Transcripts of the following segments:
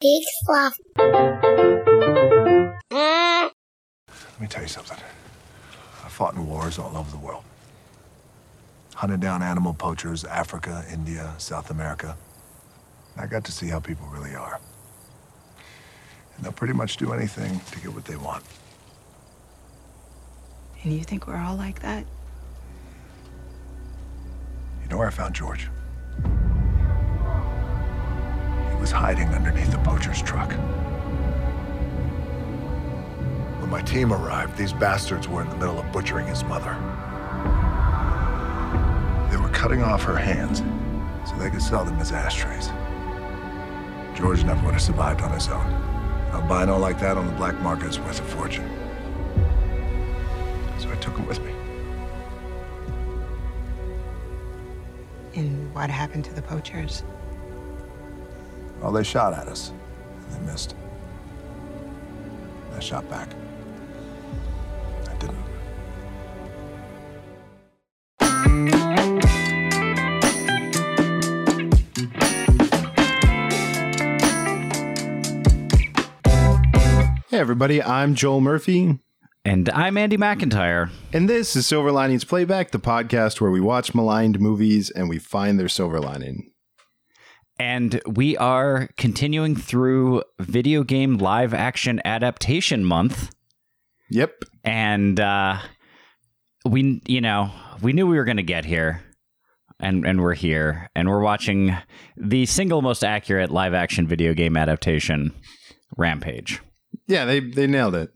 Big fluff. Mm. Let me tell you something. I fought in wars all over the world. Hunted down animal poachers, Africa, India, South America. I got to see how people really are. And they'll pretty much do anything to get what they want. And you think we're all like that? You know where I found George? Was hiding underneath the poacher's truck. When my team arrived, these bastards were in the middle of butchering his mother. They were cutting off her hands so they could sell them as ashtrays. George never would have survived on his own. A albino like that on the black market is worth a fortune. So I took him with me. And what happened to the poachers? Well, they shot at us. and They missed. I shot back. I didn't. Hey, everybody, I'm Joel Murphy, And I'm Andy McIntyre. and this is Silver Linings Playback, the podcast where we watch maligned movies and we find their silver lining. And we are continuing through video game live action adaptation month. Yep. And uh, we, you know, we knew we were going to get here. And, and we're here. And we're watching the single most accurate live action video game adaptation, Rampage. Yeah, they, they nailed it.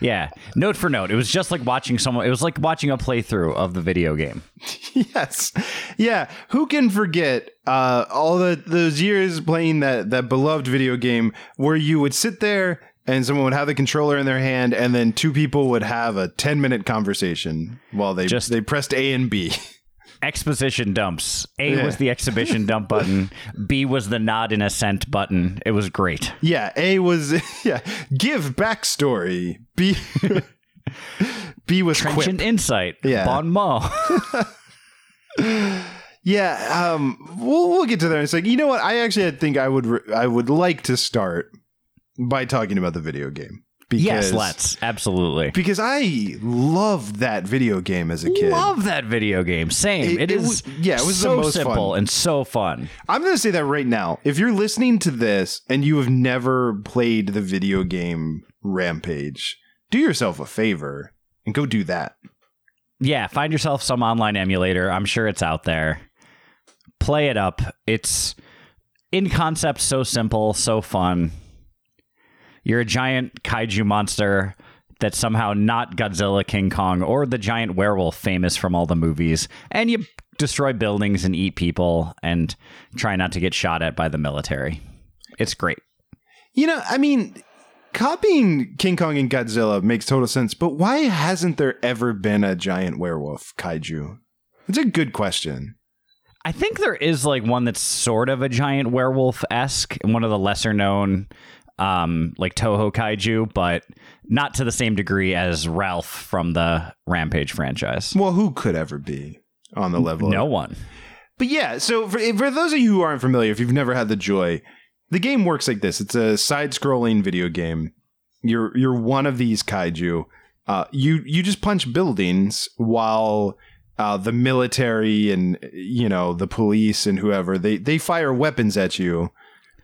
Yeah, note for note. It was just like watching someone, it was like watching a playthrough of the video game. yes. Yeah. Who can forget uh, all the those years playing that, that beloved video game where you would sit there and someone would have the controller in their hand and then two people would have a 10 minute conversation while they Just- they pressed A and B. exposition dumps. A Yeah. was the exhibition dump button. B was the nod and assent button. It was great. Yeah, A was yeah, give backstory. B B was quip. Trenchant insight. Yeah. Bon mot. Yeah, um, we'll we'll get to that It's like. You know what? I actually think I would re- I would like to start by talking about the video game. Because, yes, let's. Absolutely. Because I loved that video game as a kid. Love that video game. Same. It- it it is was- yeah, it was the so most simple fun. and so fun. I'm going to say that right now. If you're listening to this and you have never played the video game Rampage, do yourself a favor and go do that. Yeah, find yourself some online emulator. I'm sure it's out there. Play it up. It's in concept so simple, so fun. You're a giant kaiju monster that's somehow not Godzilla, King Kong, or the giant werewolf famous from all the movies, and you destroy buildings and eat people and try not to get shot at by the military. It's great. You know, I mean, copying King Kong and Godzilla makes total sense, but why hasn't there ever been a giant werewolf kaiju? It's a good question. I think there is like one that's sort of a giant werewolf esque, one of the lesser known, um, like Toho kaiju, but not to the same degree as Ralph from the Rampage franchise. Well, who could ever be on the level? No of- one. But yeah, so for, for those of you who aren't familiar, if you've never had the joy, the game works like this. It's a side-scrolling video game. You're you're one of these kaiju. Uh, you you just punch buildings while uh, the military and you know the police and whoever they they fire weapons at you,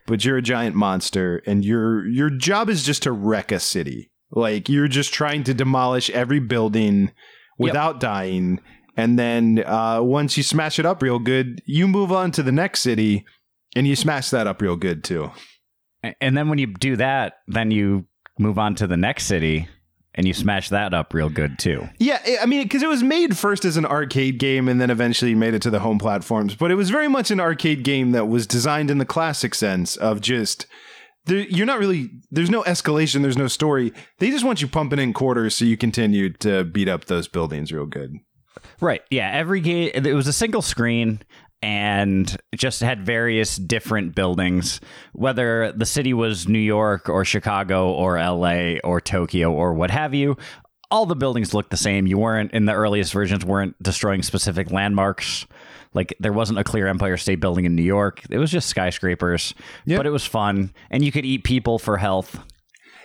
but you're a giant monster and your your job is just to wreck a city. Like you're just trying to demolish every building without dying. And then uh, once you smash it up real good, you move on to the next city and you smash that up real good too. And then when you do that, then you move on to the next city and you smash that up real good too. Yeah, I- mean, because it was made first as an arcade game and then eventually made it to the home platforms, but it was very much an arcade game that was designed in the classic sense of just. There, you're not really. There's no escalation. There's no story. They just want you pumping in quarters so you continue to beat up those buildings real good. Right. Yeah. Every game, it was a single screen and just had various different buildings, whether the city was New York or Chicago or LA or Tokyo or what have you. All the buildings looked the same. You weren't, in the earliest versions, weren't destroying specific landmarks Like there wasn't a clear Empire State Building in New York. It was just skyscrapers. Yep. But it was fun, and you could eat people for health.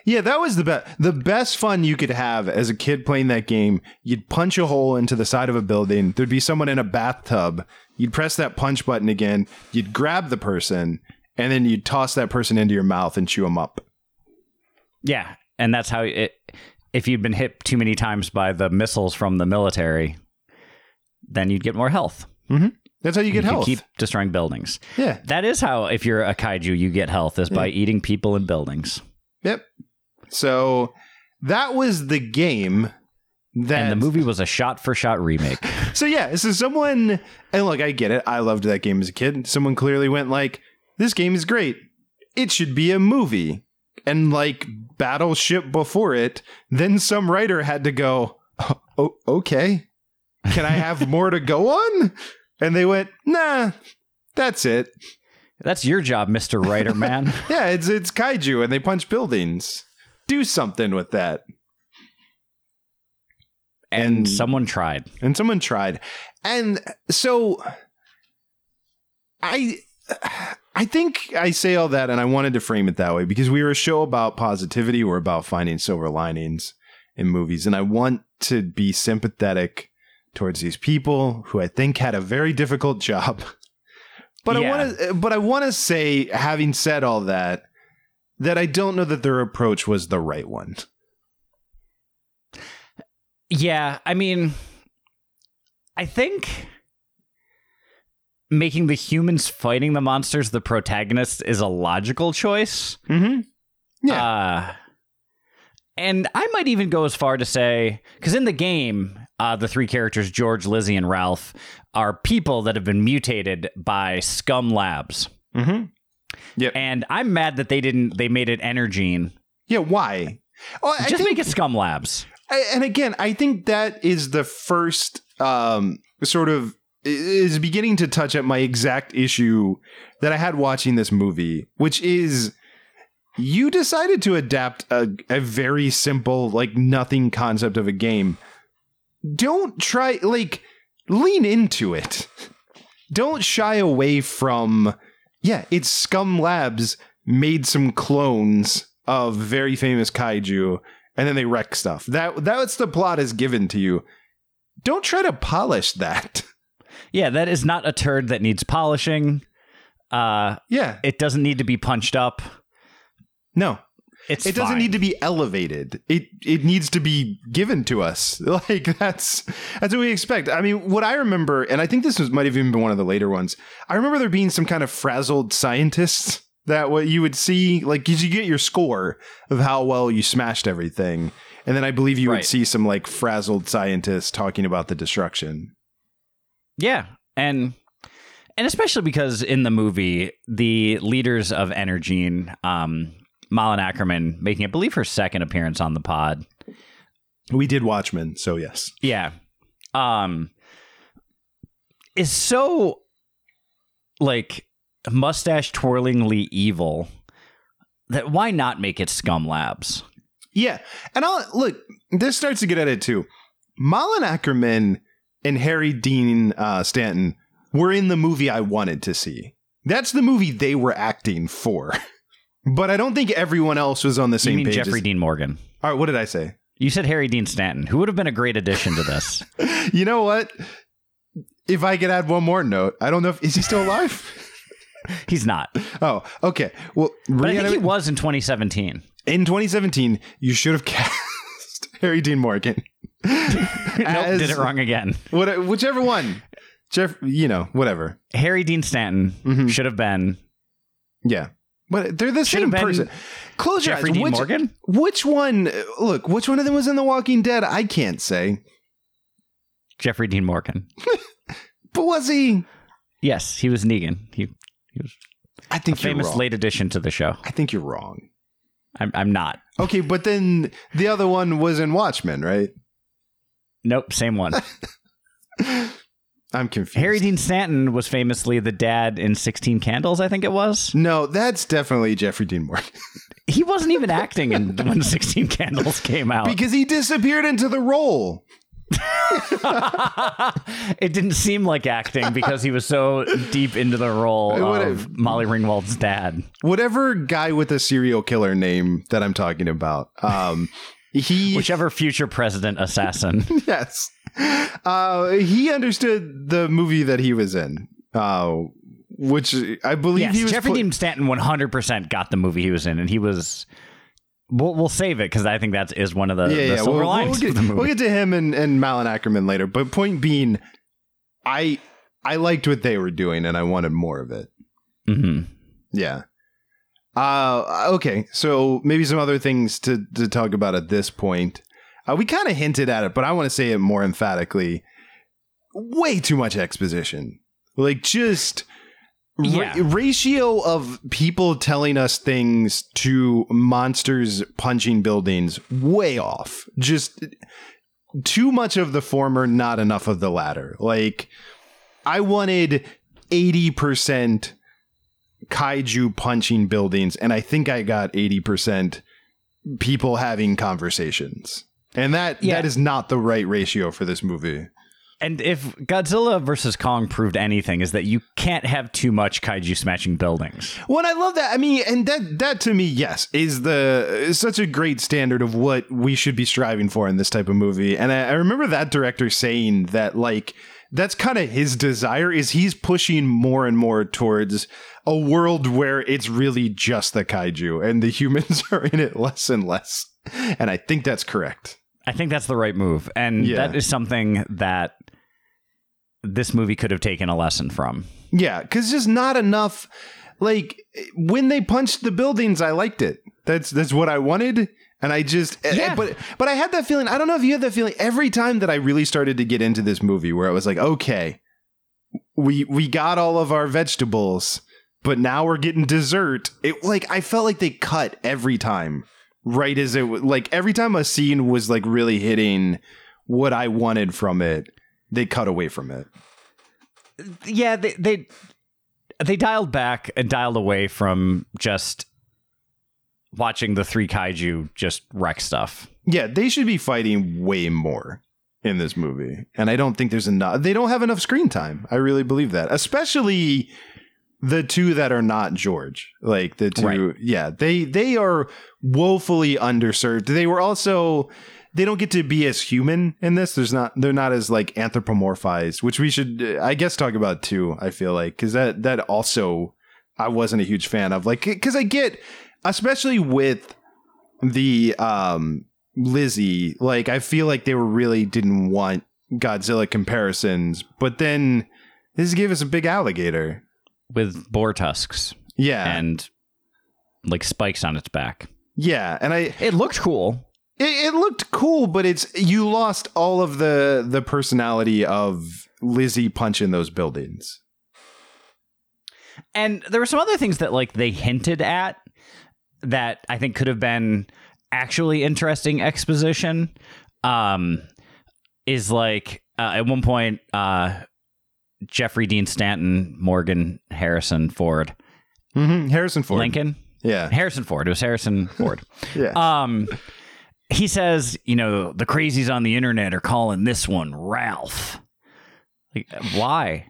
Yeah, that was the best. The best fun you could have as a kid playing that game. You'd punch a hole into the side of a building. There'd be someone in a bathtub. You'd press that punch button again. You'd grab the person, and then you'd toss that person into your mouth and chew them up. Yeah, and that's how it. If you'd been hit too many times by the missiles from the military, then you'd get more health. Mm-hmm. That's how you get you health. keep destroying buildings. yeah. That is how, if you're a kaiju, you get health is by eating people and buildings. Yep. So that was the game. That And the movie was a shot-for-shot remake. So yeah, so someone and look, I get it. I loved that game as a kid. Someone clearly went like, "This game is great. It should be a movie." And like Battleship before it, then some writer had to go, "Oh, okay. Can I have more to go on?" And they went, "Nah, that's it. That's your job, Mister Writer Man. Yeah, it's it's kaiju and they punch buildings. Do something with that." and someone tried. and someone tried. And so i i think i say all that and i wanted to frame it that way because we were a show about positivity. We're about finding silver linings in movies. And i want to be sympathetic towards these people who i think had a very difficult job. But i want to but i want to say having said all that that i don't know that their approach was the right one Yeah, I mean, I think making the humans fighting the monsters the protagonists is a logical choice. mm-hmm yeah Uh, and I might even go as far to say, because in the game, uh, the three characters, George, Lizzie, and Ralph, are people that have been mutated by Scum Labs. mm-hmm And I'm mad that they didn't, they made it Energyne. yeah why oh, I Just think- make it Scum Labs. I- and again, I think that is the first um, sort of is beginning to touch at my exact issue that I had watching this movie, which is you decided to adapt a, a very simple, like nothing concept of a game. Don't try, like, lean into it. Don't shy away from, yeah, it's Scum Labs made some clones of very famous kaiju and then they wreck stuff. That that's the plot is given to you. Don't try to polish that. Yeah, that is not a turd that needs polishing. Uh, Yeah. it doesn't need to be punched up. No. It's it doesn't fine. need to be elevated. It it needs to be given to us. Like that's that's what we expect. I mean, what I remember, and I think this was might have even been one of the later ones. I remember there being some kind of frazzled scientists that what you would see, like, 'cause you get your score of how well you smashed everything, and then I believe you would see some like frazzled scientists talking about the destruction. Yeah, and and especially because in the movie, the leaders of Energyne, um, Malin Akerman, making I believe her second appearance on the pod. We did Watchmen, so yes. Yeah, um, is so like mustache twirlingly evil that why not make it Scum Labs? Yeah, and I'll look. This starts to get at it too. Malin Akerman and Harry Dean uh, Stanton were in the movie I wanted to see. That's the movie they were acting for. But I don't think everyone else was on the You same mean page. Jeffrey as- Dean Morgan? All right, what did I say? You said Harry Dean Stanton, who would have been a great addition to this. You know what? If I could add one more note, I don't know if is he still alive. He's not, oh, okay. Well, but I think he was in 2017. in 2017, you should have cast Harry Dean Morgan. nope, did it wrong again. What, whichever one. Jeff, you know, whatever. Harry Dean Stanton Mhm. should have been Yeah. But they're the Should same person. Close your Jeffrey eyes. Dean which, Morgan. Which one? Look, which one of them was in The Walking Dead? I can't say. Jeffrey Dean Morgan. But was he? Yes, he was Negan. He, he was I think you're famous late addition to the show. I think you're wrong. I'm, I'm not. Okay, but then the other one was in Watchmen, right? Nope, same one. I'm confused. Harry Dean Stanton was famously the dad in 16 Candles, I think it was. No, that's definitely Jeffrey Dean Morgan He wasn't even acting in, when 16 Candles came out. because he disappeared into the role. it didn't seem like acting because he was so deep into the role of Molly Ringwald's dad. Whatever guy with a serial killer name that I'm talking about. Um, he Whichever future president assassin. yes. Uh, he understood the movie that he was in, uh, which I believe yes, he was. Jeffrey put- Dean Stanton 100% got the movie he was in, and he was. We'll, we'll save it because I think that is one of the, yeah, the yeah. silver We'll, we'll lines get, the movie. we'll get to him and, and Malin Akerman later. But point being, I I liked what they were doing and I wanted more of it. hmm Yeah. Uh, okay, so maybe some other things to, to talk about at this point. Uh, we kind of hinted at it, but I want to say it more emphatically. Way too much exposition. Like, just ra- Yeah. ratio of people telling us things to monsters punching buildings way off. Just too much of the former, not enough of the latter. Like, I wanted 80% kaiju punching buildings, and I think I got 80% people having conversations. And that Yeah. that is not the right ratio for this movie. And if Godzilla versus Kong proved anything, is that you can't have too much kaiju smashing buildings. Well, and I love that. I mean, and that that to me, yes, is the is such a great standard of what we should be striving for in this type of movie. And I, I remember that director saying that like that's kind of his desire is he's pushing more and more towards a world where it's really just the kaiju and the humans are in it less and less. And I think that's correct. I think that's the right move. And Yeah. that is something that this movie could have taken a lesson from. Yeah, because just not enough. Like when they punched the buildings, I liked it. That's that's what I wanted, and I just. eh, Yeah. But but I had that feeling. I don't know if you had that feeling every time that I really started to get into this movie, where I was like, okay, we we got all of our vegetables, but now we're getting dessert. It like I felt like they cut every time, right as it was like every time a scene was like really hitting what I wanted from it, they cut away from it. Yeah, they they they dialed back and dialed away from just watching the three kaiju just wreck stuff. Yeah, they should be fighting way more in this movie. And I don't think there's enough they don't have enough screen time. I really believe that. Especially the two that are not George. Like the two Right. yeah, they they are woefully underserved. They were also they don't get to be as human in this. There's not they're not as like anthropomorphized, which we should I guess talk about too, I feel like cuz that that also I wasn't a huge fan of. Like cuz I get especially with the um Lizzie, like I feel like they were really didn't want Godzilla comparisons, but then this gave us a big alligator. With boar tusks Yeah. and like spikes on its back. yeah, and I It looked cool. it, it looked cool, but it's you lost all of the the personality of Lizzie punching those buildings. And there were some other things that like they hinted at that I think could have been actually interesting exposition. Um is like uh, at one point uh Jeffrey Dean Stanton, Morgan Harrison Ford, Mm-hmm. Harrison Ford. Lincoln, Yeah. Harrison Ford. It was Harrison Ford. Yeah. Um, he says, you know, the crazies on the internet are calling this one Ralph. Like, why?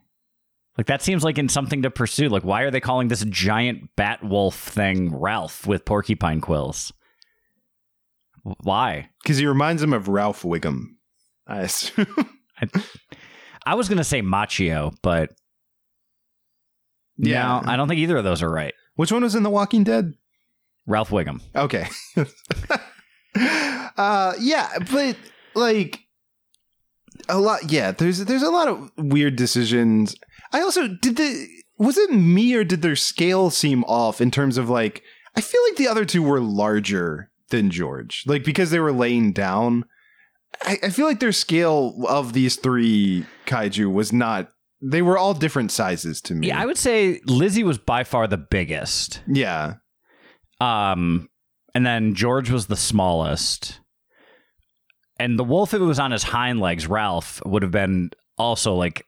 Like that seems like in something to pursue. Like, why are they calling this giant bat wolf thing Ralph with porcupine quills? Why? Because he reminds him of Ralph Wiggum. I assume. I was gonna say Macchio, but Yeah. no, I don't think either of those are right. Which one was in The Walking Dead? Ralph Wiggum. Okay. uh yeah, but like a lot yeah, there's there's a lot of weird decisions. I also did the was it me or did their scale seem off in terms of like I feel like the other two were larger than George. Like because they were laying down. I, I feel like their scale of these three kaiju was not they were all different sizes to me. Yeah, I would say Lizzie was by far the biggest. yeah. Um, and then George was the smallest. And the wolf, if it was on his hind legs, Ralph would have been also like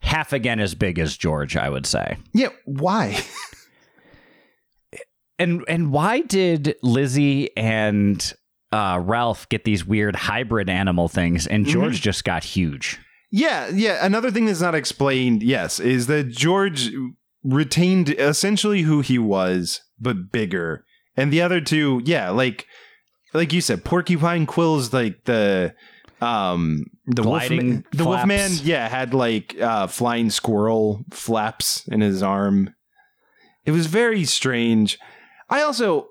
half again as big as George, I would say. Yeah, why? And and why did Lizzie and uh, Ralph get these weird hybrid animal things, and George just got huge. Yeah, yeah. Another thing that's not explained, yes, is that George retained essentially who he was, but bigger. And the other two, yeah, like like you said, Porcupine Quill's like the um the Gliding wolfman, the flaps. wolfman, yeah, had like uh flying squirrel flaps in his arm. It was very strange. I also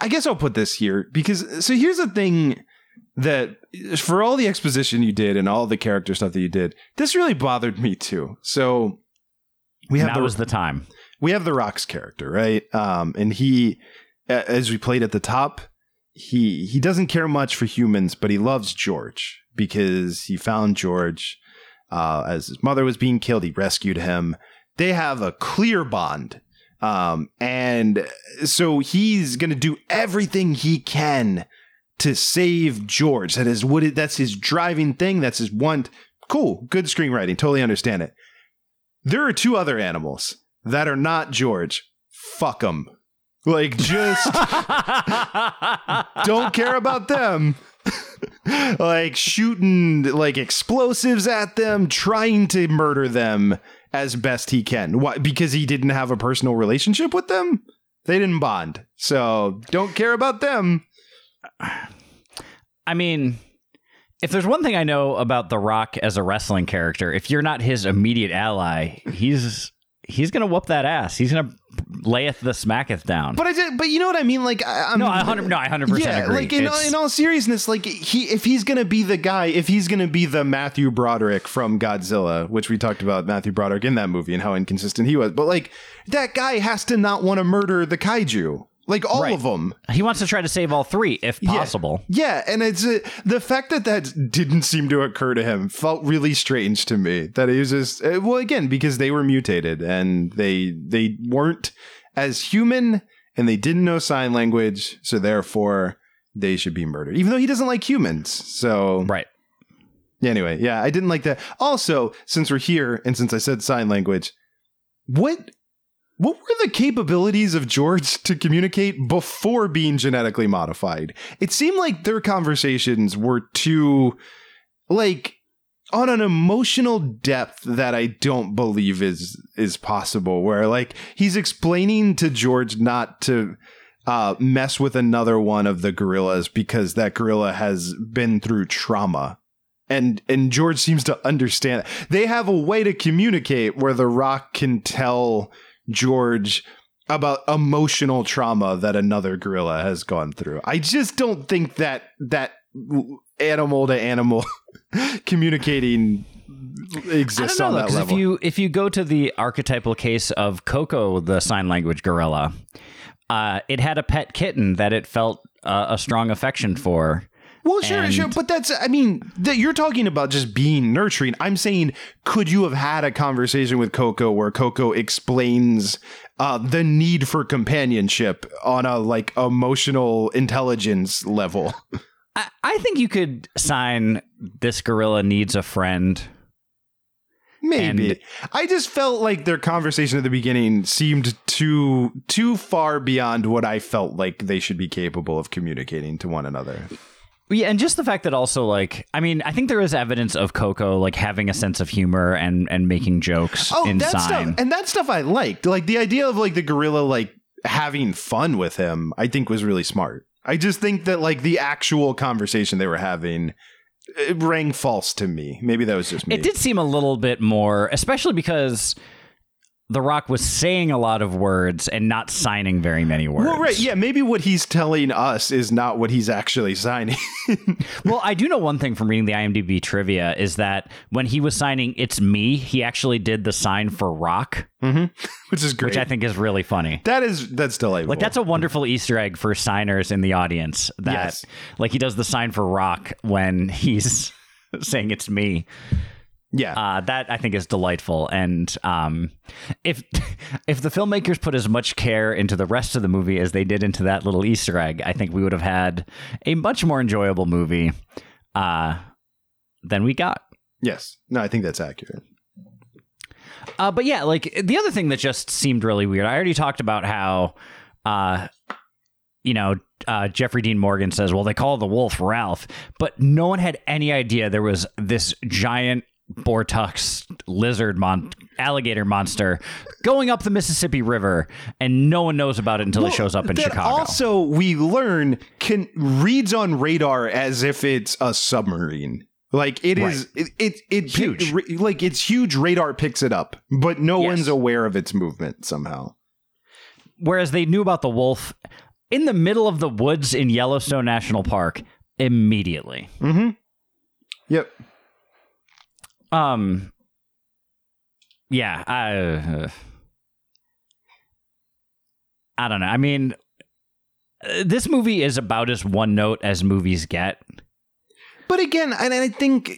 I guess I'll put this here because so here's the thing that for all the exposition you did and all the character stuff that you did, this really bothered me too. So we have Now the, was the time. we have the Rock's character, right? Um, and he, as we played at the top, he he doesn't care much for humans, but he loves George because he found George uh, as his mother was being killed. He rescued him. They have a clear bond, um, and so he's gonna do everything he can to save George. That is what it, that's his driving thing. That's his one. Cool, good screenwriting. Totally understand it. There are two other animals that are not George. Fuck them. Like, just don't care about them. like, shooting like explosives at them, trying to murder them as best he can. Why? Because he didn't have a personal relationship with them? They didn't bond. So, don't care about them. I mean, if there's one thing I know about The Rock as a wrestling character, if you're not his immediate ally, he's he's gonna whoop that ass. He's gonna layeth the smacketh down. But I did, but you know what I mean? Like, I, I'm, no, I hundred no, I hundred percent yeah, agree. like in, in all seriousness, like he if he's gonna be the guy, if he's gonna be the Matthew Broderick from Godzilla, which we talked about Matthew Broderick in that movie and how inconsistent he was, but like that guy has to not want to murder the kaiju, like all Right. of them. he wants to try to save all three if Yeah. possible. Yeah, and it's uh, the fact that that didn't seem to occur to him felt really strange to me. That he was just uh, well, again, because they were mutated and they they weren't as human and they didn't know sign language, so therefore they should be murdered. Even though he doesn't like humans, so Right. anyway, yeah, I didn't like that. Also, since we're here and since I said sign language, what what were the capabilities of George to communicate before being genetically modified? It seemed like their conversations were too like on an emotional depth that I don't believe is is possible where like he's explaining to George not to uh, mess with another one of the gorillas because that gorilla has been through trauma and and George seems to understand. They have a way to communicate where the Rock can tell George about emotional trauma that another gorilla has gone through. I just don't think that that animal to animal communicating exists know on though, that level. if you if you go to the archetypal case of Koko, the sign language gorilla, uh, it had a pet kitten that it felt uh, a strong affection for. Well, sure, And- sure, but that's I mean, that you're talking about just being nurturing. I'm saying, could you have had a conversation with Koko where Koko explains uh, the need for companionship on a like emotional intelligence level? I, I think you could sign this gorilla needs a friend. Maybe. And- I just felt like their conversation at the beginning seemed too too far beyond what I felt like they should be capable of communicating to one another. Yeah, and just the fact that also like I mean, I think there is evidence of Koko like having a sense of humor and and making jokes Oh, in that sign. stuff, and that stuff I liked. Like the idea of like the gorilla like having fun with him, I think was really smart. I just think that like the actual conversation they were having it rang false to me. Maybe that was just me. It did seem a little bit more, especially because The Rock was saying a lot of words and not signing very many words. Well, right, yeah. Maybe what he's telling us is not what he's actually signing. Well, I do know one thing from reading the IMDb trivia is that when he was signing "It's me," he actually did the sign for Rock, mm-hmm. which is great. which I think is really funny. that is that's delightful. Like that's a wonderful Easter egg for signers in the audience. That Yes. like he does the sign for Rock when he's saying "It's me." Yeah. Uh, that I think is delightful, and um, if if the filmmakers put as much care into the rest of the movie as they did into that little Easter egg, I think we would have had a much more enjoyable movie uh, than we got. yes. No, I think that's accurate. Uh, but yeah, like the other thing that just seemed really weird. I already talked about how uh, you know, uh, Jeffrey Dean Morgan says, well, they call the wolf Ralph, but no one had any idea there was this giant Bortux lizard mon- alligator monster going up the Mississippi River, and no one knows about it until it shows up in Chicago. Also, we learn can reads on radar as if it's a submarine. Like it is, it it, it Huge. like it's huge. Radar picks it up, but no Yes. one's aware of its movement somehow. Whereas they knew about the wolf in the middle of the woods in Yellowstone National Park immediately. Mm-hmm. Yep. Um. Yeah, I. uh, I don't know. I mean, this movie is about as one note as movies get. But again, and I think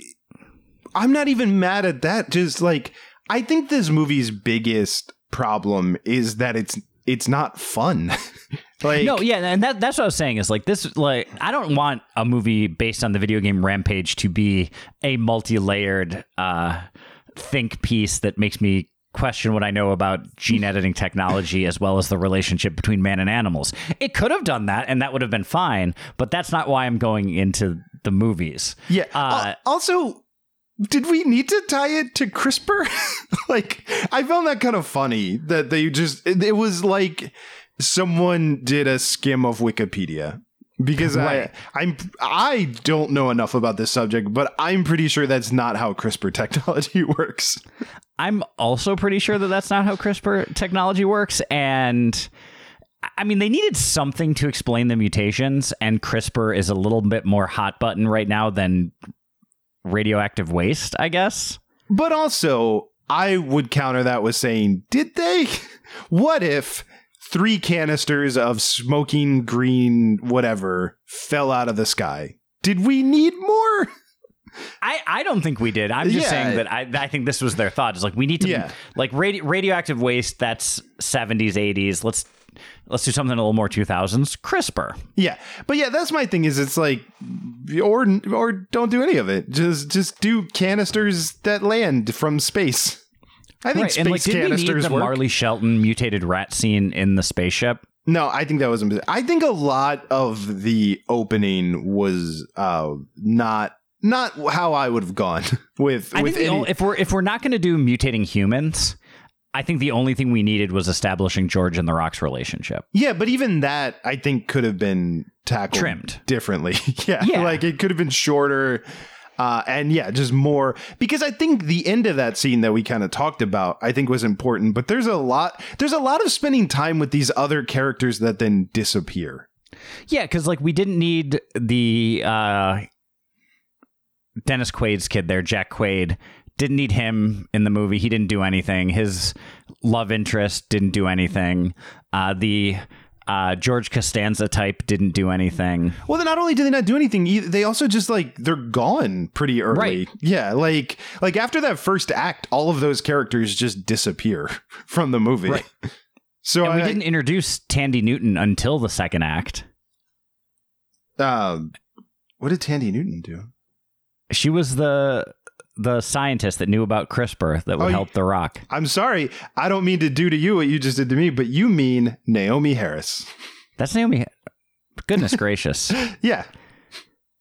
I'm not even mad at that. Just like I think this movie's biggest problem is that it's it's not fun. like no, yeah, and that that's what I was saying is like this. Like, I don't want a movie based on the video game Rampage to be a multi-layered uh, think piece that makes me question what I know about gene editing technology as well as the relationship between man and animals. It could have done that, and that would have been fine. But that's not why I'm going into the movies. Yeah. Uh, Al- also, did we need to tie it to CRISPR? like, I found that kind of funny that they just, it was like someone did a skim of Wikipedia. Because Right. I, I'm, I don't know enough about this subject, but I'm pretty sure that's not how CRISPR technology works. I'm also pretty sure that that's not how CRISPR technology works. And I mean, they needed something to explain the mutations, and CRISPR is a little bit more hot button right now than radioactive waste, I guess. But also, I would counter that with saying, did they? What if three canisters of smoking green whatever fell out of the sky? Did we need more? I, I don't think we did. I'm just Yeah. saying that I, I think this was their thought. It's like we need to Yeah. like radio, radioactive waste. That's 70s, 80s. Let's let's do something a little more 2000s. CRISPR. Yeah, but yeah, that's my thing. Is it's like, or or don't do any of it. Just just do canisters that land from space. I think Right. space And like, did we need the work. Marley Shelton mutated rat scene in the spaceship? No, I think that was. I think a lot of the opening was uh, not not how I would have gone with I with think the any. if we're if we're not going to do mutating humans, I think the only thing we needed was establishing George and the Rock's relationship. yeah, but even that I think could have been tackled Trimmed. differently. yeah, Yeah. like it could have been shorter. Uh, and yeah, just more because I think the end of that scene that we kind of talked about, I think was important. But there's a lot, there's a lot of spending time with these other characters that then disappear. Yeah, because like we didn't need the uh, Dennis Quaid's kid there, Jack Quaid. Didn't need him in the movie. He didn't do anything. His love interest didn't do anything. Uh, the uh, George Costanza type didn't do anything. Well, then not only do they not do anything, they also just like they're gone pretty early. Right. Yeah, like like after that first act, all of those characters just disappear from the movie. Right. So And we I, didn't introduce Thandie Newton until the second act. Uh, what did Thandie Newton do? She was the the scientist that knew about CRISPR that would Oh, help The Rock. I'm sorry, I don't mean to do to you what you just did to me, but you mean Naomie Harris. That's Naomie. Goodness gracious. Yeah.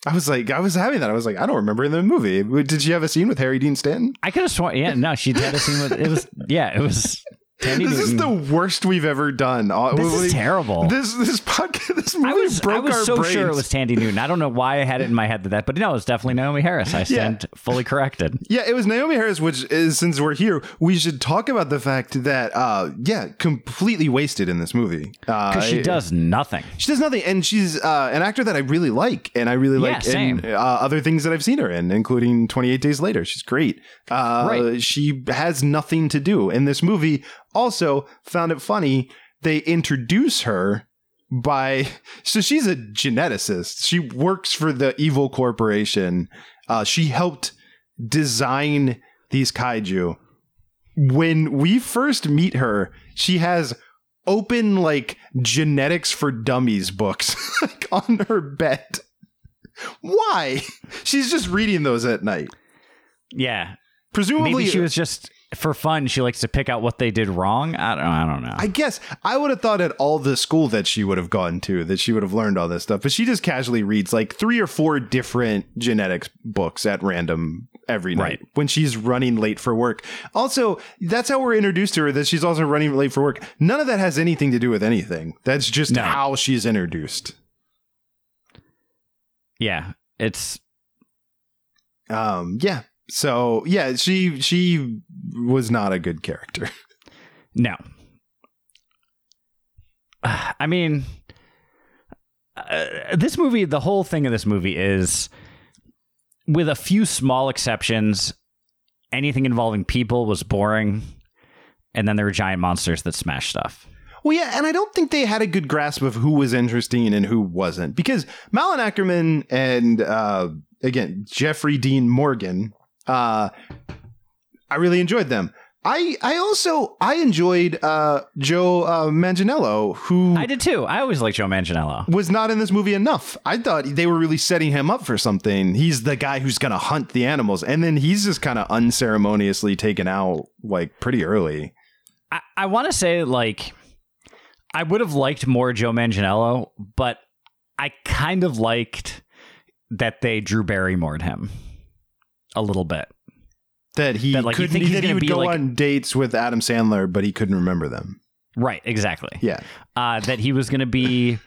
I was like, I was having that. I was like, I don't remember in the movie. Did she have a scene with Harry Dean Stanton? I could have sworn. Yeah, no, she had a scene with it was. Yeah, it was. Thandie This is the worst we've ever done. Uh, This like, is terrible. This this podcast this movie I was, I was our so brains. sure it was Thandie Newton. I don't know why I had it in my head that that, but no, it was definitely Naomie Harris. I stand fully corrected. Yeah, it was Naomie Harris, which is since we're here, we should talk about the fact that uh yeah, completely wasted in this movie. Uh Because she I- does nothing. She does nothing, and she's uh, an actor that I really like, and I really Yeah, like same. in uh, other things that I've seen her in, including Twenty Eight Days Later. She's great. Uh, Right. She has nothing to do in this movie. Also, found it funny they introduce her by so she's a geneticist. She works for the evil corporation. Uh, she helped design these kaiju. When we first meet her, she has open like genetics for dummies books like on her bed. Why? She's just reading those at night. Yeah, Presumably maybe she was just for fun, she likes to pick out what they did wrong. I don't. I don't know. I guess I would have thought at all the school that she would have gone to that she would have learned all this stuff, but she just casually reads like three or four different genetics books at random every night Right. when she's running late for work. Also, that's how we're introduced to her that she's also running late for work. None of that has anything to do with anything. That's just No. how she's introduced. yeah, it's Um, yeah. So yeah, she she was not a good character. no. I mean, uh, this movie. The whole thing of this movie is, with a few small exceptions, anything involving people was boring, and then there were giant monsters that smash stuff. Well, yeah, and I don't think they had a good grasp of who was interesting and who wasn't because Malin Akerman and uh, again Jeffrey Dean Morgan, uh, I really enjoyed them. I I also I enjoyed uh, Joe uh, Manganiello, who I did too. I always liked Joe Manganiello. was not in this movie enough. I thought they were really setting him up for something. He's the guy who's going to hunt the animals, and then he's just kind of unceremoniously taken out like pretty early. I, I want to say like I would have liked more Joe Manganiello, but I kind of liked that they Drew Barrymore'd him a little bit. That he That, like, couldn't. think he's that he would go like- on dates with Adam Sandler, but he couldn't remember them. Right, exactly. Yeah, Uh, that he was going to be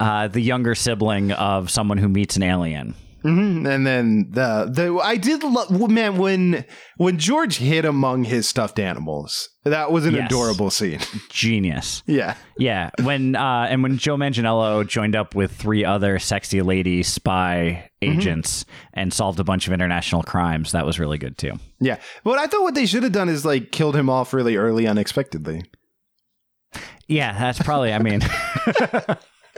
uh, the younger sibling of someone who meets an alien. hmm and then the the I did love man when when George hid among his stuffed animals. That was an Yes. adorable scene. Genius. yeah, Yeah, when uh, and when Joe Manganiello joined up with three other sexy lady spy agents and solved a bunch of international crimes, that was really good too. yeah. But I thought what they should have done is like killed him off really early, unexpectedly. Yeah, that's probably. I mean,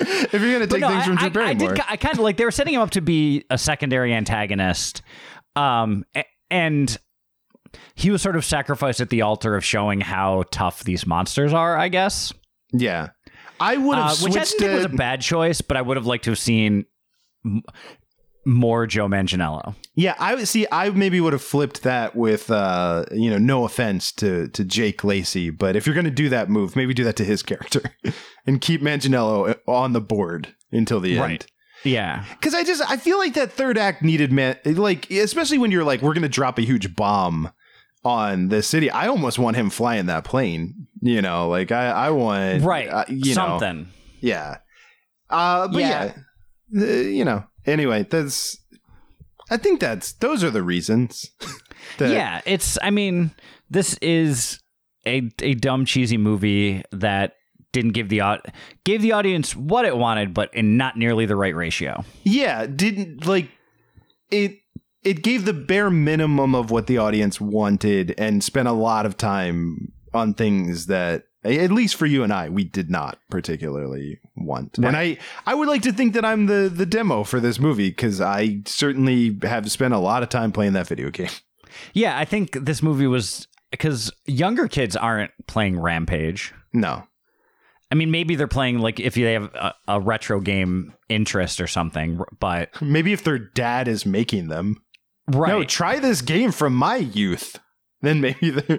If you're gonna take no, things I, from Drew I, I did. I kind of like they were setting him up to be a secondary antagonist, um, and he was sort of sacrificed at the altar of showing how tough these monsters are. I guess, yeah, I would have uh, which I didn't think was a bad choice, but I would have liked to have seen more Joe Manganiello. Yeah, I would see. I maybe would have flipped that with, uh, you know, no offense to to Jake Lacy, but if you're going to do that move, maybe do that to his character and keep Manganiello on the board until the end. Right. Yeah, Because I just I feel like that third act needed man like especially when you're like we're going to drop a huge bomb on the city. I almost want him flying that plane. You know, like I I want right. uh, you know, Something. yeah. Uh, but yeah, Yeah. Uh, you know. Anyway, that's. I think that's those are the reasons. that- yeah, it's. I mean, this is a a dumb cheesy movie that didn't give the gave the audience what it wanted, but in not nearly the right ratio. yeah. Didn't like it. It gave the bare minimum of what the audience wanted, and spent a lot of time on things that, at least for you and I, we did not particularly want. And I, I would like to think that I'm the the demo for this movie because I certainly have spent a lot of time playing that video game. Yeah, I think this movie was because younger kids aren't playing Rampage. No, I mean, maybe they're playing like if they have a, a retro game interest or something, but maybe if their dad is making them. right. No, try this game from my youth. Then maybe they're.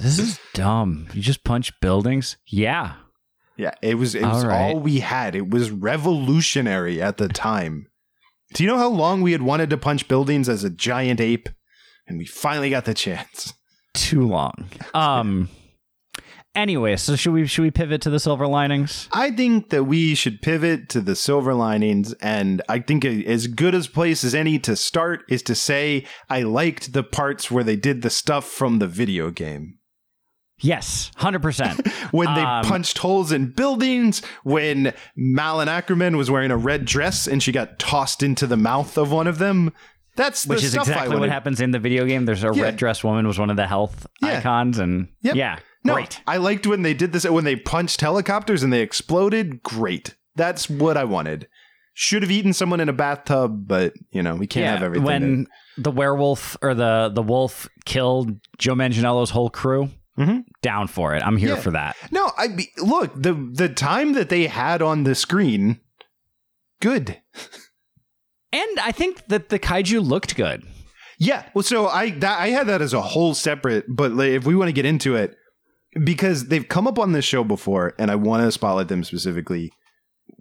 This is dumb. You just punch buildings. Yeah. Yeah, it was it was All right. all we had. It was revolutionary at the time. Do you know how long we had wanted to punch buildings as a giant ape? And we finally got the chance. Too long. Um. Anyway, so should we should we pivot to the silver linings? I think that we should pivot to the silver linings, and I think as good as place as any to start is to say I liked the parts where they did the stuff from the video game. Yes, hundred percent. when they Um, punched holes in buildings, when Malin Akerman was wearing a red dress and she got tossed into the mouth of one of them. That's the Which is exactly what happens in the video game. There's a Yeah. red dress woman was one of the health Yeah. icons, and Yep. yeah, No, great. I liked when they did this when they punched helicopters and they exploded. Great. That's what I wanted. Should have eaten someone in a bathtub, but you know we can't yeah, have everything. when the werewolf or the the wolf killed Joe Manganiello's whole crew, Mhm. down for it. I'm here Yeah. for that. no, I be, look the the time that they had on the screen. Good. And I think that the kaiju looked good. Yeah. Well, so I that, I had that as a whole separate, but like, if we want to get into it, because they've come up on this show before, and I want to spotlight them specifically.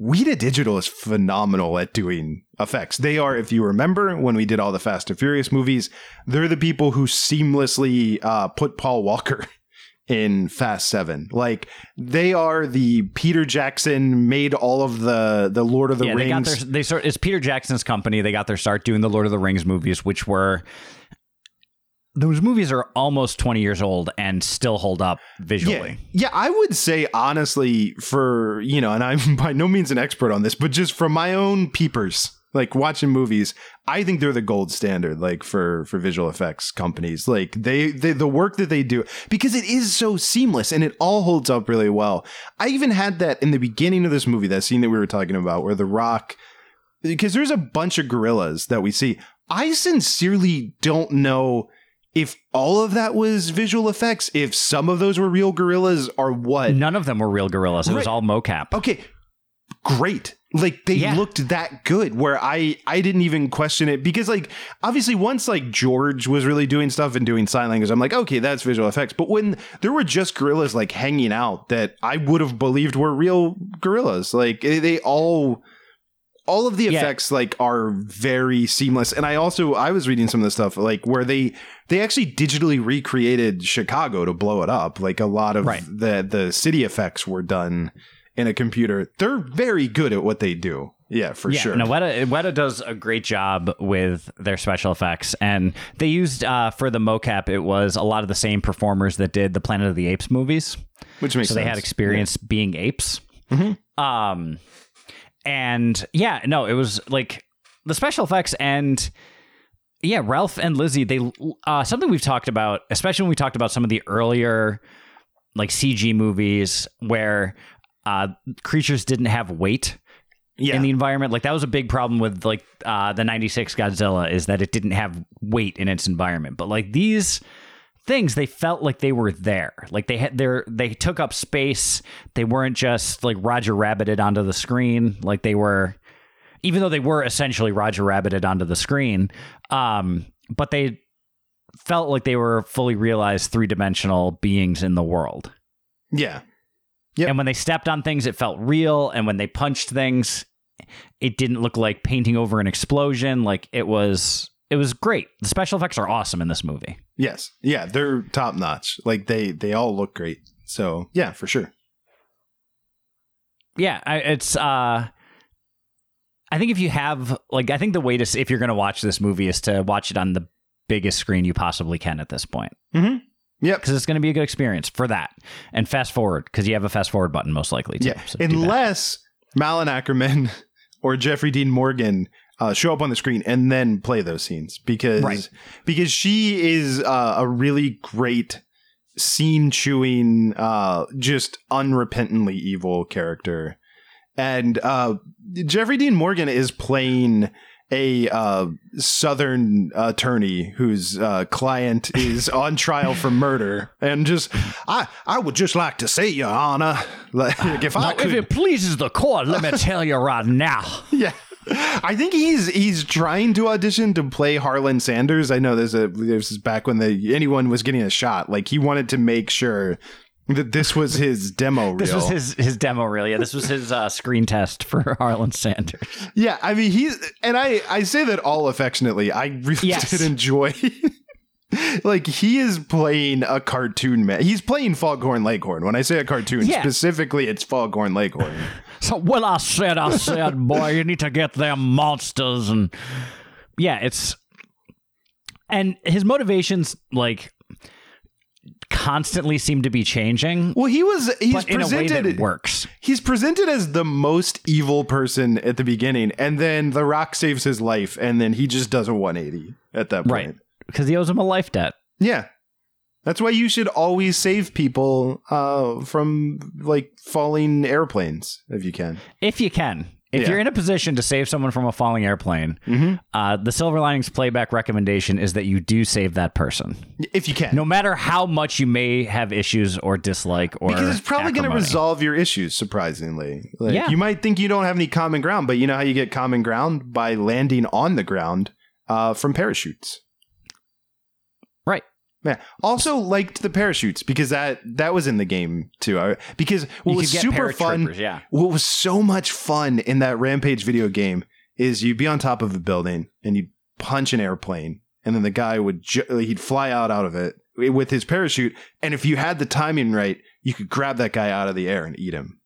Weta Digital is phenomenal at doing effects. They are, if you remember, when we did all the Fast and Furious movies, they're the people who seamlessly uh, put Paul Walker in Fast Seven. Like they are the Peter Jackson made all of the the Lord of the yeah, they got Rings. their they sort it's Peter Jackson's company. They got their start doing the Lord of the Rings movies, which were those movies are almost 20 years old and still hold up visually. Yeah, yeah, I would say honestly, for you know, and I'm by no means an expert on this, but just from my own peepers, like watching movies, I think they're the gold standard, like for for visual effects companies. Like they, they the work that they do because it is so seamless and it all holds up really well. I even had that in the beginning of this movie, that scene that we were talking about, where The Rock, because there's a bunch of gorillas that we see. I sincerely don't know if all of that was visual effects, if some of those were real gorillas or what. None of them were real gorillas. It was all mocap. Okay, great. Like they Yeah. looked that good where I I didn't even question it because like obviously once like George was really doing stuff and doing sign language I'm like okay that's visual effects but when there were just gorillas like hanging out that I would have believed were real gorillas like they all all of the Yeah. effects like are very seamless and i also i was reading some of the stuff like where they they actually digitally recreated chicago to blow it up like a lot of Right. the the city effects were done in a computer they're very good at what they do yeah for yeah, sure no, Weta, Weta does a great job with their special effects, and they used uh, for the mocap. It was a lot of the same performers that did the Planet of the Apes movies, which makes so sense they had experience being apes. Mhm. Um, and yeah, no, it was like the special effects and yeah, Ralph and Lizzie. They uh, something we've talked about, especially when we talked about some of the earlier like CG movies where uh, creatures didn't have weight yeah in the environment. Like that was a big problem with like uh, the '96 Godzilla is that it didn't have weight in its environment. But like these things, they felt like they were there. Like they had their they took up space. They weren't just like Roger Rabbited onto the screen. Like they were, even though they were essentially Roger Rabbited onto the screen. Um, but they felt like they were fully realized three dimensional beings in the world. yeah Yep. And when they stepped on things, it felt real. And when they punched things, it didn't look like painting over an explosion. Like it was, it was great. The special effects are awesome in this movie. yes yeah they're top notch like they they all look great so yeah for sure Yeah, I, it's. uh I think if you have like, I think the way to if you're going to watch this movie is to watch it on the biggest screen you possibly can at this point mm-hmm yep because it's going to be a good experience for that. And fast forward because you have a fast forward button most likely. Too, Yeah, so unless Malin Akerman or Jeffrey Dean Morgan uh, show up on the screen and then play those scenes because Right. because she is uh, a really great scene chewing, uh, just unrepentantly evil character, and uh, Jeffrey Dean Morgan is playing. A uh, southern attorney whose uh, client is on trial for murder, and just I I would just like to say, Your Honor, like if I Now, could, if it pleases the court, let me tell you right now. yeah. I think he's he's trying to audition to play Harlan Sanders. I know there's a this is back when the anyone was getting a shot. Like he wanted to make sure this was his demo reel. This was his his demo reel. Yeah, this was his uh, screen test for Harlan Sanders. yeah, I mean he's and I I say that all affectionately. I really Yes. did enjoy. like he is playing a cartoon man. He's playing Foghorn Leghorn. When I say a cartoon, Yeah. specifically, it's Foghorn Leghorn. So when I said, I said, boy, you need to get them monsters, and yeah, it's and his motivations like constantly seem to be changing, Well, he was he's but in a way presented works. He's presented as the most evil person at the beginning, and then The Rock saves his life, and then he just does a 180 at that point. Right. Because he owes him a life debt. Yeah. That's why you should always save people uh, from like falling airplanes if you can. If you can. If Yeah. you're in a position to save someone from a falling airplane, Mm-hmm. uh, the Silver Linings playback recommendation is that you do save that person. If you can. No matter how much you may have issues or dislike or because it's probably going to resolve your issues, surprisingly. Like, Yeah. You might think you don't have any common ground, but you know how you get common ground? By landing on the ground uh, from parachutes. Man, also liked the parachutes because that that was in the game too. I, because what was super fun, yeah. what was so much fun in that Rampage video game is you'd be on top of a building and you'd punch an airplane, and then the guy would ju- he'd fly out out of it with his parachute, and if you had the timing right, you could grab that guy out of the air and eat him.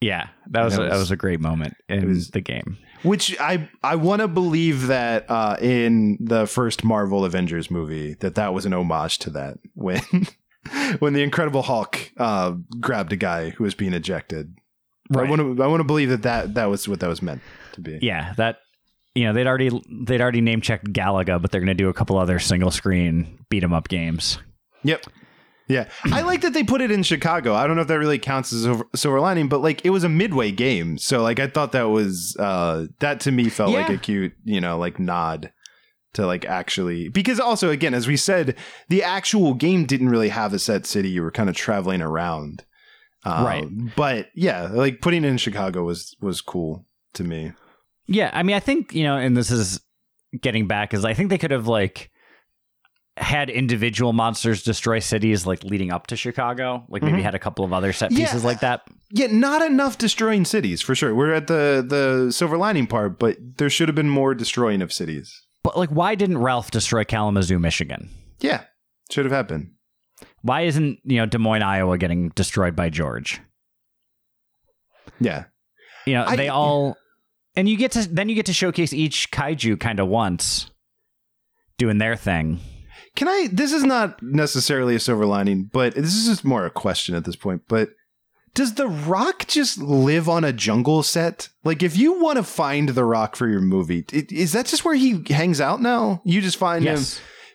Yeah, that was, That a, that was- was a great moment in was- the game. Which I I want to believe that uh, in the first Marvel Avengers movie that that was an homage to that when when the Incredible Hulk uh, grabbed a guy who was being ejected. I Right. want to I want to believe that, that that was what that was meant to be. Yeah, that you know they'd already they'd already name checked Galaga, but they're going to do a couple other single screen beat 'em up games. Yep. Yeah, I like that they put it in Chicago. I don't know if that really counts as a silver lining, but like it was a midway game, so like I thought that was uh that to me felt like a cute, you know, like nod to like actually because also again as we said, the actual game didn't really have a set city. You were kind of traveling around, Um, Right. But yeah, like putting it in Chicago was was cool to me. Yeah, I mean, I think you know, and this is getting back is I think they could have like had individual monsters destroy cities like leading up to Chicago, like maybe Mhm. had a couple of other set Yeah. pieces like that. Yeah, not enough destroying cities for sure. We're at the the silver lining part, but there should have been more destroying of cities. But like, why didn't Ralph destroy Kalamazoo, Michigan? Yeah, should have happened. Why isn't you know Des Moines, Iowa, getting destroyed by George? Yeah, You know, I- they all, and you get to then you get to showcase each kaiju kind of once, doing their thing. Can I? This is not necessarily a silver lining, but this is just more a question at this point. But does The Rock just live on a jungle set? Like, if you want to find The Rock for your movie, is that just where he hangs out now? You just find him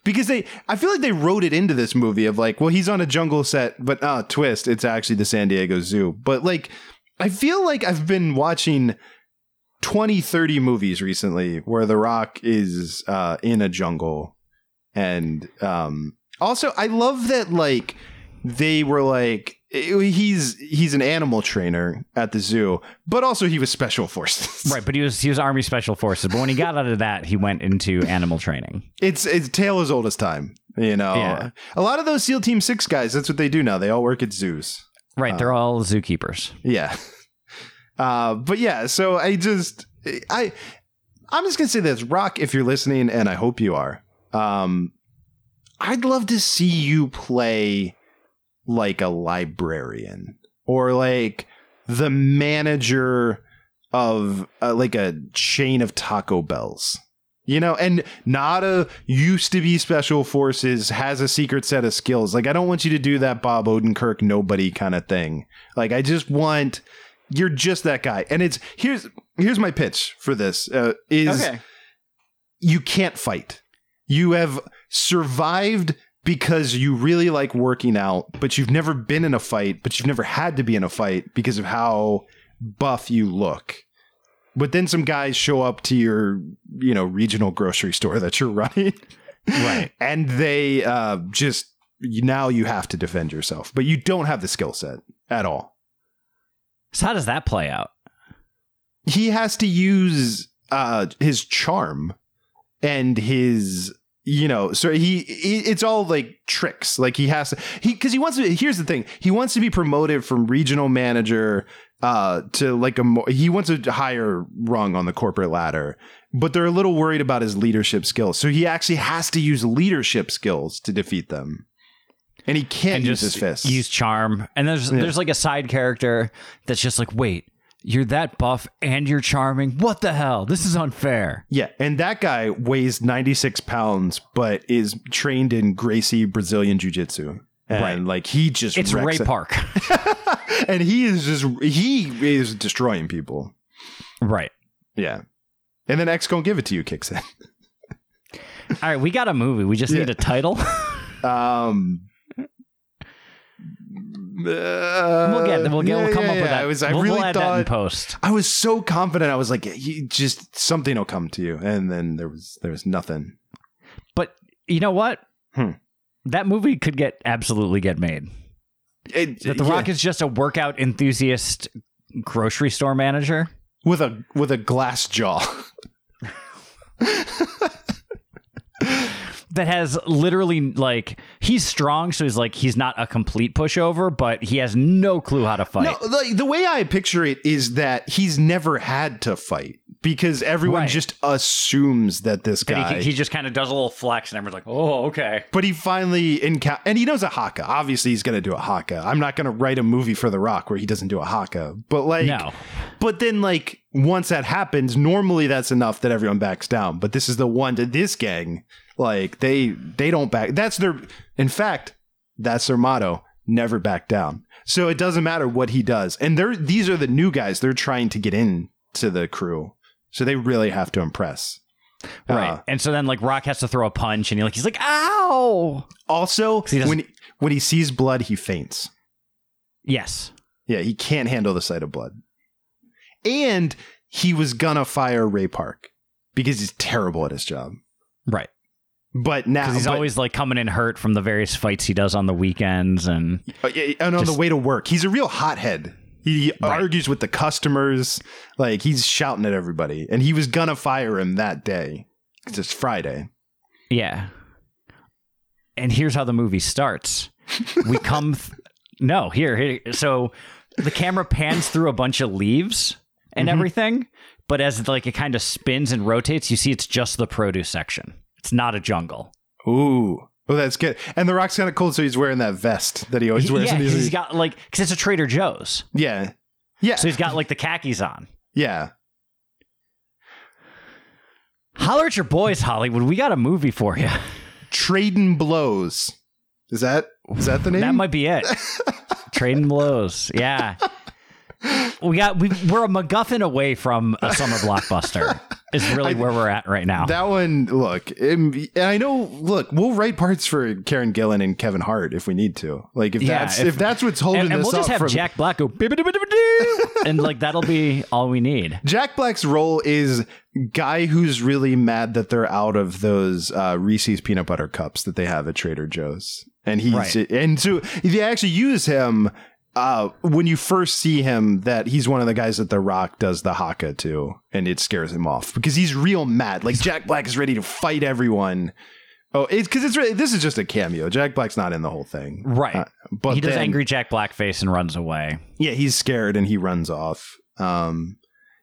because they. I feel like they wrote it into this movie of like, well, he's on a jungle set, but ah, twist, it's actually the San Diego Zoo. But like, I feel like I've been watching 20, 30 movies recently where The Rock is uh, in a jungle. And um, also, I love that like they were like he's he's an animal trainer at the zoo, but also he was special forces. Right, but he was he was Army Special Forces. But when he got out of that, he went into animal training. It's it's tale as old as time. You know, Yeah. a lot of those SEAL Team Six guys. That's what they do now. They all work at zoos. Right, they're all zookeepers. Yeah. Uh, but yeah, so I just I I'm just gonna say this, Rock, if you're listening, and I hope you are. Um, I'd love to see you play like a librarian or like the manager of uh, like a chain of Taco Bells. You know, and not a used to be special forces has a secret set of skills. Like I don't want you to do that Bob Odenkirk nobody kind of thing. Like I just want you're just that guy. And it's here's here's my pitch for this uh, is you can't fight. You have survived because you really like working out, but you've never been in a fight, but you've never had to be in a fight because of how buff you look. But then some guys show up to your, you know, regional grocery store that you're running. Right. And they uh, just now you have to defend yourself, but you don't have the skill set at all. So how does that play out? he has to use uh his charm and his you know so he, he it's all like tricks. Like he has to he because he wants to here's the thing. He wants to be promoted from regional manager uh to like a more he wants a higher rung on the corporate ladder but they're a little worried about his leadership skills. So he actually has to use leadership skills to defeat them. And he can't and use just his fists. use charm. And there's Yeah. there's like a side character that's just like, wait, you're that buff and you're charming. What the hell? This is unfair. Yeah, and that guy weighs 96 pounds, but is trained in Gracie Brazilian Jiu Jitsu. And Right. like he just It's Ray it. Park. and he is just he is destroying people. right. Yeah. And then X gonna give it to you kicks in. All right, we got a movie. We just Yeah. need a title. Um we'll get we'll get yeah, we'll come yeah, up with that. I was I we'll, really we'll add that in thought post. I was so confident. I was like, just something will come to you, and then there was there was nothing. But you know what? Hmm. That movie could get absolutely get made. It, That The yeah. Rock is just a workout enthusiast grocery store manager. with a with a glass jaw. that has literally like he's strong, so he's like he's not a complete pushover, but he has no clue how to fight. No, like the way I picture it is that he's never had to fight because everyone Right. just assumes that this guy. he, he just kind of does a little flex, and everyone's like, "Oh, okay." but he finally encounter, and he knows a haka. Obviously, he's going to do a haka. I'm not going to write a movie for The Rock where he doesn't do a haka. But like, No. But then, like, once that happens, normally that's enough that everyone backs down. But this is the one to this gang. Like they they don't back. That's their. In fact, that's their motto: never back down. So it doesn't matter what he does. And they're these are the new guys. They're trying to get in to the crew. So they really have to impress. Right. Uh, and so then like Rock has to throw a punch, and he like he's like, "Ow!" also, he when when he sees blood, he faints. Yes. Yeah, he can't handle the sight of blood. And he was gonna fire Ray Park because he's terrible at his job. Right. But now he's but- always like coming in hurt from the various fights he does on the weekends, and uh, and on just- the way to work, he's a real hothead. He Right. argues with the customers, like he's shouting at everybody, and he was gonna fire him that day because it's Friday. yeah. And here's how the movie starts. We come. Th- no, here, here. So the camera pans through a bunch of leaves and everything, but as like it kind of spins and rotates, you see it's just the produce section. It's not a jungle. Ooh, oh, that's good. And the Rock's kind of cold, so he's wearing that vest that he always wears. yeah, he's got like because it's a Trader Joe's, yeah, yeah, so he's got like the khakis on. yeah. Holler at your boys, Hollywood. We got a movie for you. Trading blows. Is that is that the name? That might be it. Trading blows. Yeah. We got we we're a MacGuffin away from a summer blockbuster. Is really where we're at right now. That one, look, and I know. Look, we'll write parts for Karen Gillan and Kevin Hart if we need to. Like if Yeah, that's if- if, that's what's holding and, and we'll just have from Jack Black go and like that'll be all we need. Jack Black's role is guy who's really mad that they're out of those uh, Reese's peanut butter cups that they have at Trader Joe's, and he's Right. and so they actually use him. Uh, when you first see him, that he's one of the guys that The Rock does the haka to, and it scares him off because he's real mad. Like Jack Black is ready to fight everyone. Oh, it's because it's really, this is just a cameo. Jack Black's not in the whole thing, Right. Uh, but he does then- angry Jack Blackface and runs away. yeah, he's scared and he runs off. Um,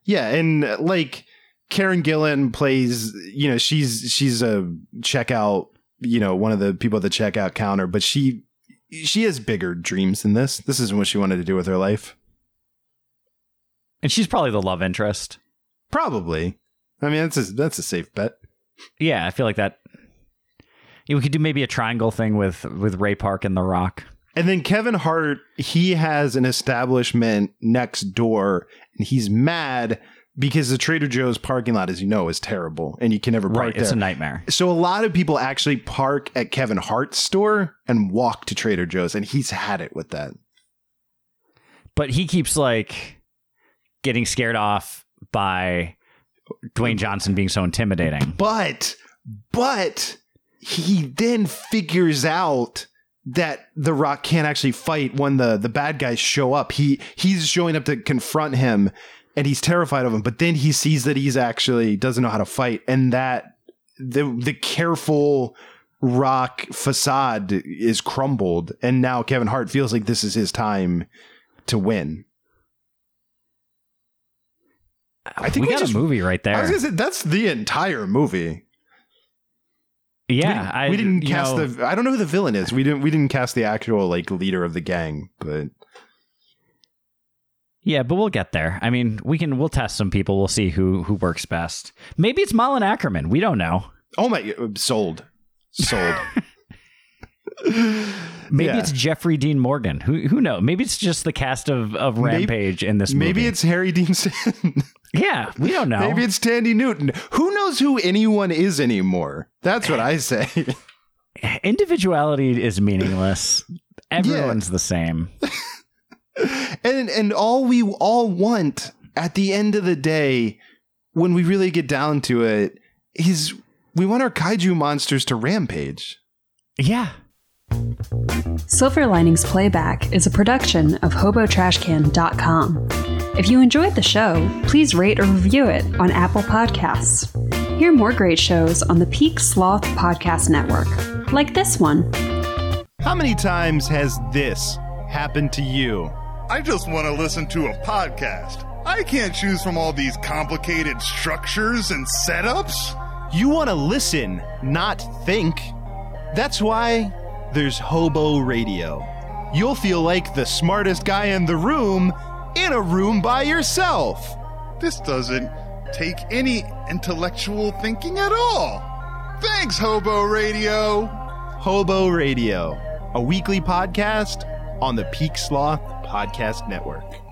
yeah, and like Karen Gillan plays, you know, she's she's a checkout, you know, one of the people at the checkout counter, but she she has bigger dreams than this. This isn't what she wanted to do with her life. And she's probably the love interest. Probably. I mean, that's a, that's a safe bet. Yeah, I feel like that. Yeah, we could do maybe a triangle thing with with Ray Park and The Rock. And then Kevin Hart, he has an establishment next door, and he's mad because the Trader Joe's parking lot, as you know, is terrible, and you can never park Right, there. it's a nightmare. So a lot of people actually park at Kevin Hart's store and walk to Trader Joe's, and he's had it with that. But he keeps like getting scared off by Dwayne Johnson being so intimidating. But, but he then figures out that The Rock can't actually fight when the the bad guys show up. He he's showing up to confront him, and he's terrified of him. But then he sees that he's actually doesn't know how to fight, and that the the careful Rock facade is crumbled, and now Kevin Hart feels like this is his time to win. I think we, we got just- a movie right I was there. gonna say that's the entire movie. Yeah, we, I, we didn't cast know, the. I don't know who the villain is. We didn't. We didn't cast the actual like leader of the gang. But Yeah, but we'll get there. I mean, we can. We'll test some people. We'll see who who works best. Maybe it's Malin Akerman. We don't know. oh my, uh, sold, sold. Maybe Yeah. it's Jeffrey Dean Morgan. Who who knows? Maybe it's just the cast of of Maybe- Rampage in this movie. Maybe it's Harry Dean Stanton. yeah. We don't know. Maybe it's Thandie Newton. Who knows who anyone is anymore? That's what I say. individuality is meaningless. Everyone's the same. And and all we all want at the end of the day, when we really get down to it, is we want our kaiju monsters to rampage. Yeah. Silver Linings Playback is a production of HoboTrashCan.com. If you enjoyed the show, please rate or review it on Apple Podcasts. Hear more great shows on the Peak Sloth Podcast Network, like this one. How many times has this happened to you? I just want to listen to a podcast. I can't choose from all these complicated structures and setups. You want to listen, not think. That's why there's Hobo Radio. You'll feel like the smartest guy in the room in a room by yourself. This doesn't take any intellectual thinking at all. Thanks, Hobo Radio. Hobo Radio, a weekly podcast on the Peak Sloth Podcast Network.